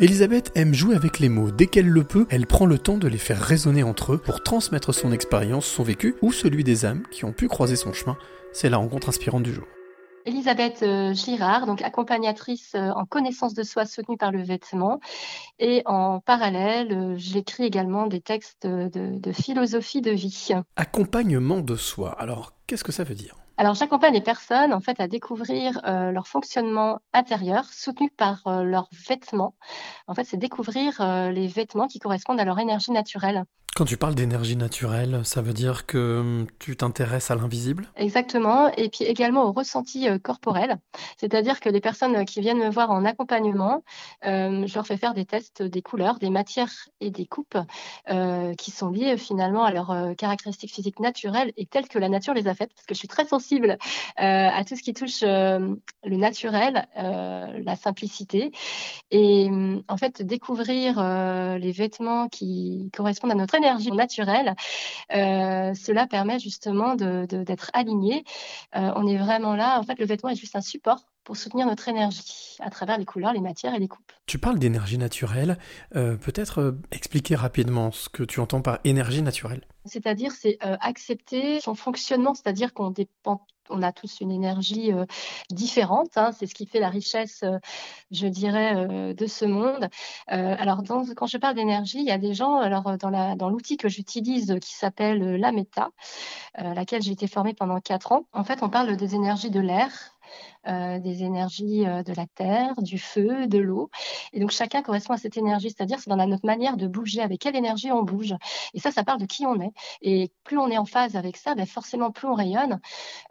Elisabeth aime jouer avec les mots. Dès qu'elle le peut, elle prend le temps de les faire résonner entre eux pour transmettre son expérience, son vécu ou celui des âmes qui ont pu croiser son chemin. C'est la rencontre inspirante du jour. Elisabeth euh, Girard, donc accompagnatrice euh, en connaissance de soi soutenue par le vêtement. Et en parallèle, euh, j'écris également des textes de, de philosophie de vie. Accompagnement de soi. Alors, qu'est-ce que ça veut dire? Alors, j'accompagne les personnes en fait à découvrir euh, leur fonctionnement intérieur soutenu par euh, leurs vêtements. En fait, c'est découvrir euh, les vêtements qui correspondent à leur énergie naturelle. Quand tu parles d'énergie naturelle, ça veut dire que hum, tu t'intéresses à l'invisible? Exactement, et puis également au ressenti corporel. C'est-à-dire que les personnes qui viennent me voir en accompagnement, je leur fais faire des tests des couleurs, des matières et des coupes qui sont liées finalement à leurs caractéristiques physiques naturelles et telles que la nature les a faites, parce que je suis très sensible à tout ce qui touche le naturel, la simplicité. Et en fait, découvrir les vêtements qui correspondent à notre énergie naturelle, euh, cela permet justement d'être aligné. Euh, on est vraiment là. En fait, le vêtement est juste un support pour soutenir notre énergie à travers les couleurs, les matières et les coupes. Tu parles d'énergie naturelle. Euh, peut-être expliquer rapidement ce que tu entends par énergie naturelle. C'est-à-dire, c'est accepter son fonctionnement, c'est-à-dire qu'on dépend on a tous une énergie euh, différente. Hein. c'est ce qui fait la richesse, euh, je dirais, euh, de ce monde. alors, quand je parle d'énergie, il y a des gens, alors dans l'outil que j'utilise qui s'appelle la méta, laquelle j'ai été formée pendant quatre ans. En fait, on parle des énergies de l'air, euh, des énergies euh, de la terre, du feu, de l'eau. Et donc chacun correspond à cette énergie, c'est-à-dire c'est dans notre manière de bouger, avec quelle énergie on bouge. Et ça, ça parle de qui on est. Et plus on est en phase avec ça, ben forcément plus on rayonne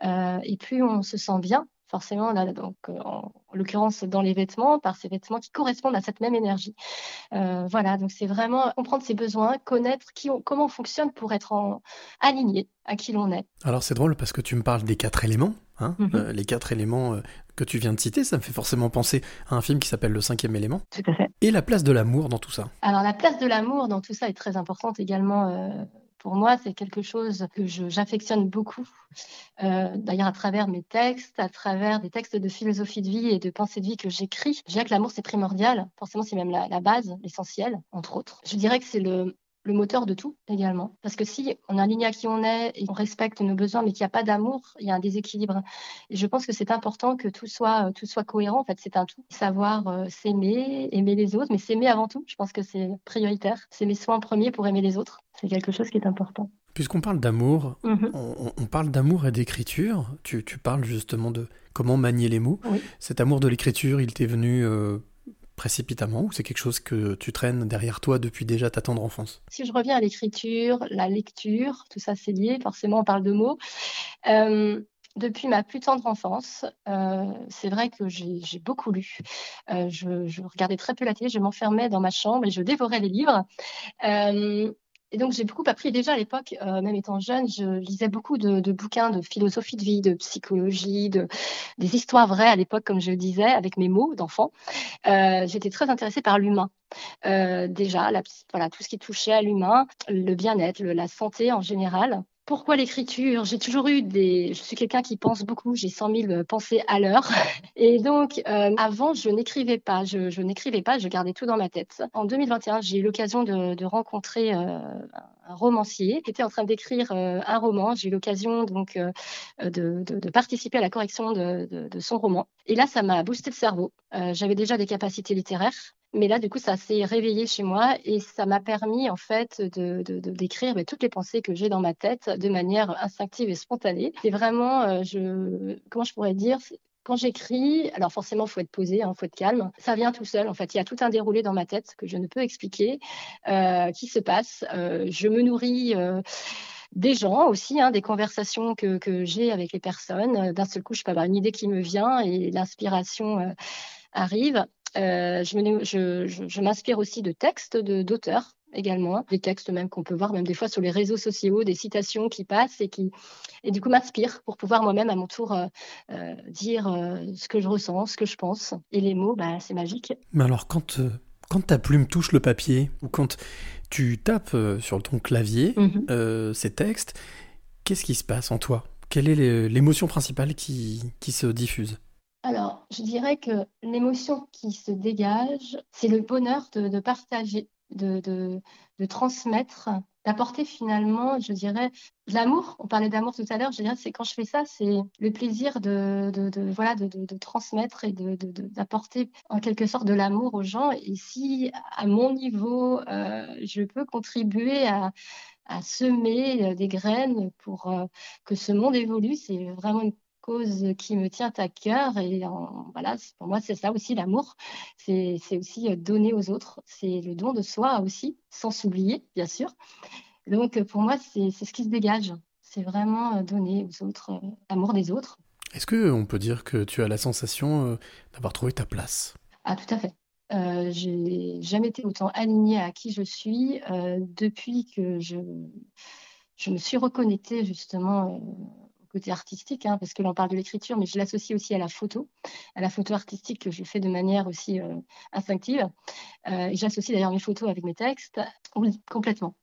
euh, et plus on se sent bien forcément, donc, en, l'occurrence dans les vêtements, par ces vêtements qui correspondent à cette même énergie. voilà, donc c'est vraiment comprendre ses besoins, connaître qui comment on fonctionne pour être en, aligné à qui l'on est. Alors c'est drôle parce que tu me parles des quatre éléments, Hein, mhm. euh, les quatre éléments euh, que tu viens de citer, ça me fait forcément penser à un film qui s'appelle Le cinquième élément. Tout à fait. Et la place de l'amour dans tout ça. Alors la place de l'amour dans tout ça est très importante également. Euh, pour moi, c'est quelque chose que j'affectionne beaucoup, d'ailleurs à travers mes textes, à travers des textes de philosophie de vie et de pensée de vie que j'écris. Je dirais que l'amour, c'est primordial, forcément c'est même la, la base, l'essentiel, entre autres. Je dirais que c'est le, le moteur de tout également. Parce que si on aligne à qui on est et on respecte nos besoins, mais qu'il n'y a pas d'amour, il y a un déséquilibre. Et je pense que c'est important que tout soit, euh, tout soit cohérent. En fait, c'est un tout. Savoir euh, s'aimer, aimer les autres, mais s'aimer avant tout. Je pense que c'est prioritaire. S'aimer soi en premier pour aimer les autres. C'est quelque chose qui est important. Puisqu'on parle d'amour, mhm. on, parle d'amour et d'écriture. Tu, parles justement de comment manier les mots. Cet amour de l'écriture, il t'est venu euh, précipitamment ou c'est quelque chose que tu traînes derrière toi depuis déjà ta tendre enfance? Si je reviens à l'écriture, la lecture, tout ça c'est lié, forcément on parle de mots. Euh, depuis ma plus tendre enfance, euh, c'est vrai que j'ai beaucoup lu. Euh, je, je, regardais très peu la télé, je m'enfermais dans ma chambre et je dévorais les livres. Et donc, j'ai beaucoup appris déjà à l'époque, euh, même étant jeune, je lisais beaucoup de, de, bouquins de philosophie de vie, de psychologie, de, des histoires vraies à l'époque, comme je le disais, avec mes mots d'enfant. Euh, J'étais très intéressée par l'humain. Euh, déjà, la, voilà, tout ce qui touchait à l'humain, le bien-être, la santé en général. Pourquoi l'écriture? J'ai toujours eu des. Je suis quelqu'un qui pense beaucoup. J'ai 100 000 pensées à l'heure. Et donc, euh, avant, je n'écrivais pas. Je, je n'écrivais pas. Je gardais tout dans ma tête. En 2021, j'ai eu l'occasion de, de rencontrer euh, un romancier qui était en train d'écrire euh, un roman. J'ai eu l'occasion donc euh, de, de, de, participer à la correction de, de, son roman. Et là, ça m'a boosté le cerveau. Euh, j'avais déjà des capacités littéraires. Mais là, du coup, ça s'est réveillé chez moi et ça m'a permis, en fait, de, d'écrire toutes les pensées que j'ai dans ma tête de manière instinctive et spontanée. C'est vraiment, euh, je, comment je pourrais dire, quand j'écris, alors forcément, faut être posé, il hein, faut être calme. Ça vient tout seul. En fait, il y a tout un déroulé dans ma tête que je ne peux expliquer, euh, qui se passe. Euh, je me nourris. Des gens aussi, hein, des conversations que, que j'ai avec les personnes. D'un seul coup, je peux avoir une idée qui me vient et l'inspiration arrive. Euh, je, m'inspire aussi de textes d'auteurs également, des textes même qu'on peut voir même des fois sur les réseaux sociaux, des citations qui passent et qui et du coup m'inspirent pour pouvoir moi-même à mon tour euh, euh, dire euh, ce que je ressens, ce que je pense. Et les mots, bah, c'est magique. Mais alors quand quand ta plume touche le papier ou quand tu tapes sur ton clavier mhm. ces textes, qu'est-ce qui se passe en toi? Quelle est l'émotion principale qui, qui se diffuse? Je dirais que l'émotion qui se dégage, c'est le bonheur de, partager, de, transmettre, d'apporter finalement, je dirais, de l'amour. On parlait d'amour tout à l'heure. Je dirais, c'est quand je fais ça, c'est le plaisir de, voilà, de, transmettre et d'apporter en quelque sorte de l'amour aux gens. Et si à mon niveau, euh, je peux contribuer à, semer des graines pour euh, que ce monde évolue, c'est vraiment une cause qui me tient à cœur. Et voilà, pour moi, c'est ça aussi l'amour. C'est aussi euh, donner aux autres. C'est le don de soi aussi, sans s'oublier, bien sûr. Donc, pour moi, c'est ce qui se dégage. C'est vraiment euh, donner aux autres, euh, l'amour des autres. Est-ce qu'on peut dire que tu as la sensation d'avoir trouvé ta place? Ah, tout à fait. Euh, j'ai jamais été autant alignée à qui je suis depuis que je, je me suis reconnectée justement artistique, hein, parce que l'on parle de l'écriture, mais je l'associe aussi à la photo, à la photo artistique que je fais de manière aussi euh, instinctive. Euh, J'associe d'ailleurs mes photos avec mes textes. Oui, complètement.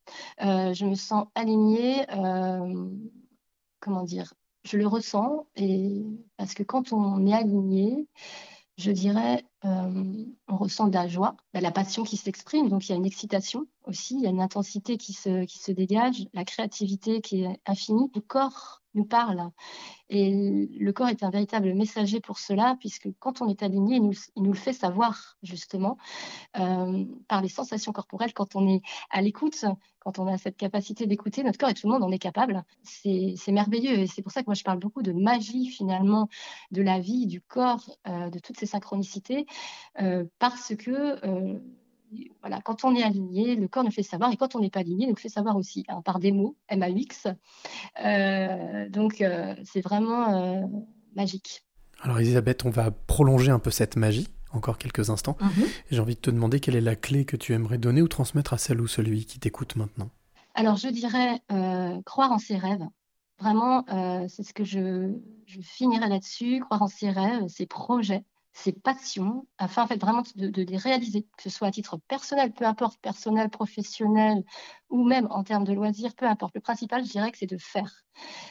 Euh, je me sens alignée, euh, comment dire, je le ressens, et parce que quand on est aligné, je dirais, on ressent de la joie, la passion qui s'exprime, donc il y a une excitation aussi, il y a une intensité qui se, qui se dégage, la créativité qui est infinie. Le corps nous parle et le corps est un véritable messager pour cela, puisque quand on est aligné, il nous, le fait savoir justement euh, par les sensations corporelles. Quand on est à l'écoute, quand on a cette capacité d'écouter, notre corps et tout le monde en est capable. C'est merveilleux et c'est pour ça que moi je parle beaucoup de magie finalement de la vie, du corps, euh, de toutes ces synchronicités, euh, parce que voilà, quand on est aligné, le corps nous fait savoir, et quand on n'est pas aligné, il nous fait savoir aussi, hein, par des mots, M-A-U-X. Euh, donc, euh, c'est vraiment euh, magique. Alors, Elisabeth, on va prolonger un peu cette magie, encore quelques instants. Mhm. J'ai envie de te demander quelle est la clé que tu aimerais donner ou transmettre à celle ou celui qui t'écoute maintenant. Alors, je dirais croire en ses rêves. Vraiment, c'est ce que je, je finirai là-dessus, croire en ses rêves, ses projets ses passions, afin en fait vraiment de, les réaliser, que ce soit à titre personnel, peu importe, personnel, professionnel, ou même en termes de loisirs, peu importe. Le principal, je dirais que c'est de faire.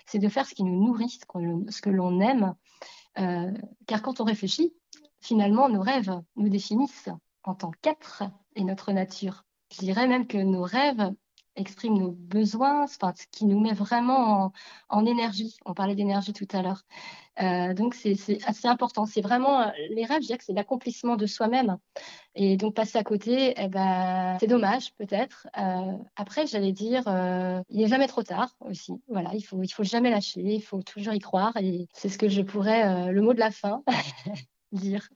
C'est de faire ce qui nous nourrit, ce, que l'on aime. Euh, car quand on réfléchit, finalement, nos rêves nous définissent en tant qu'être et notre nature. Je dirais même que nos rêves exprime nos besoins, enfin, ce qui nous met vraiment en, énergie. On parlait d'énergie tout à l'heure. Euh, donc, c'est assez important. C'est vraiment, euh, les rêves, je dirais que c'est l'accomplissement de soi-même. Et donc, passer à côté, eh ben, c'est dommage, peut-être. Euh, après, j'allais dire, il n'est jamais trop tard aussi. Voilà, il faut, il faut jamais lâcher, il faut toujours y croire. Et c'est ce que je pourrais, le mot de la fin, dire.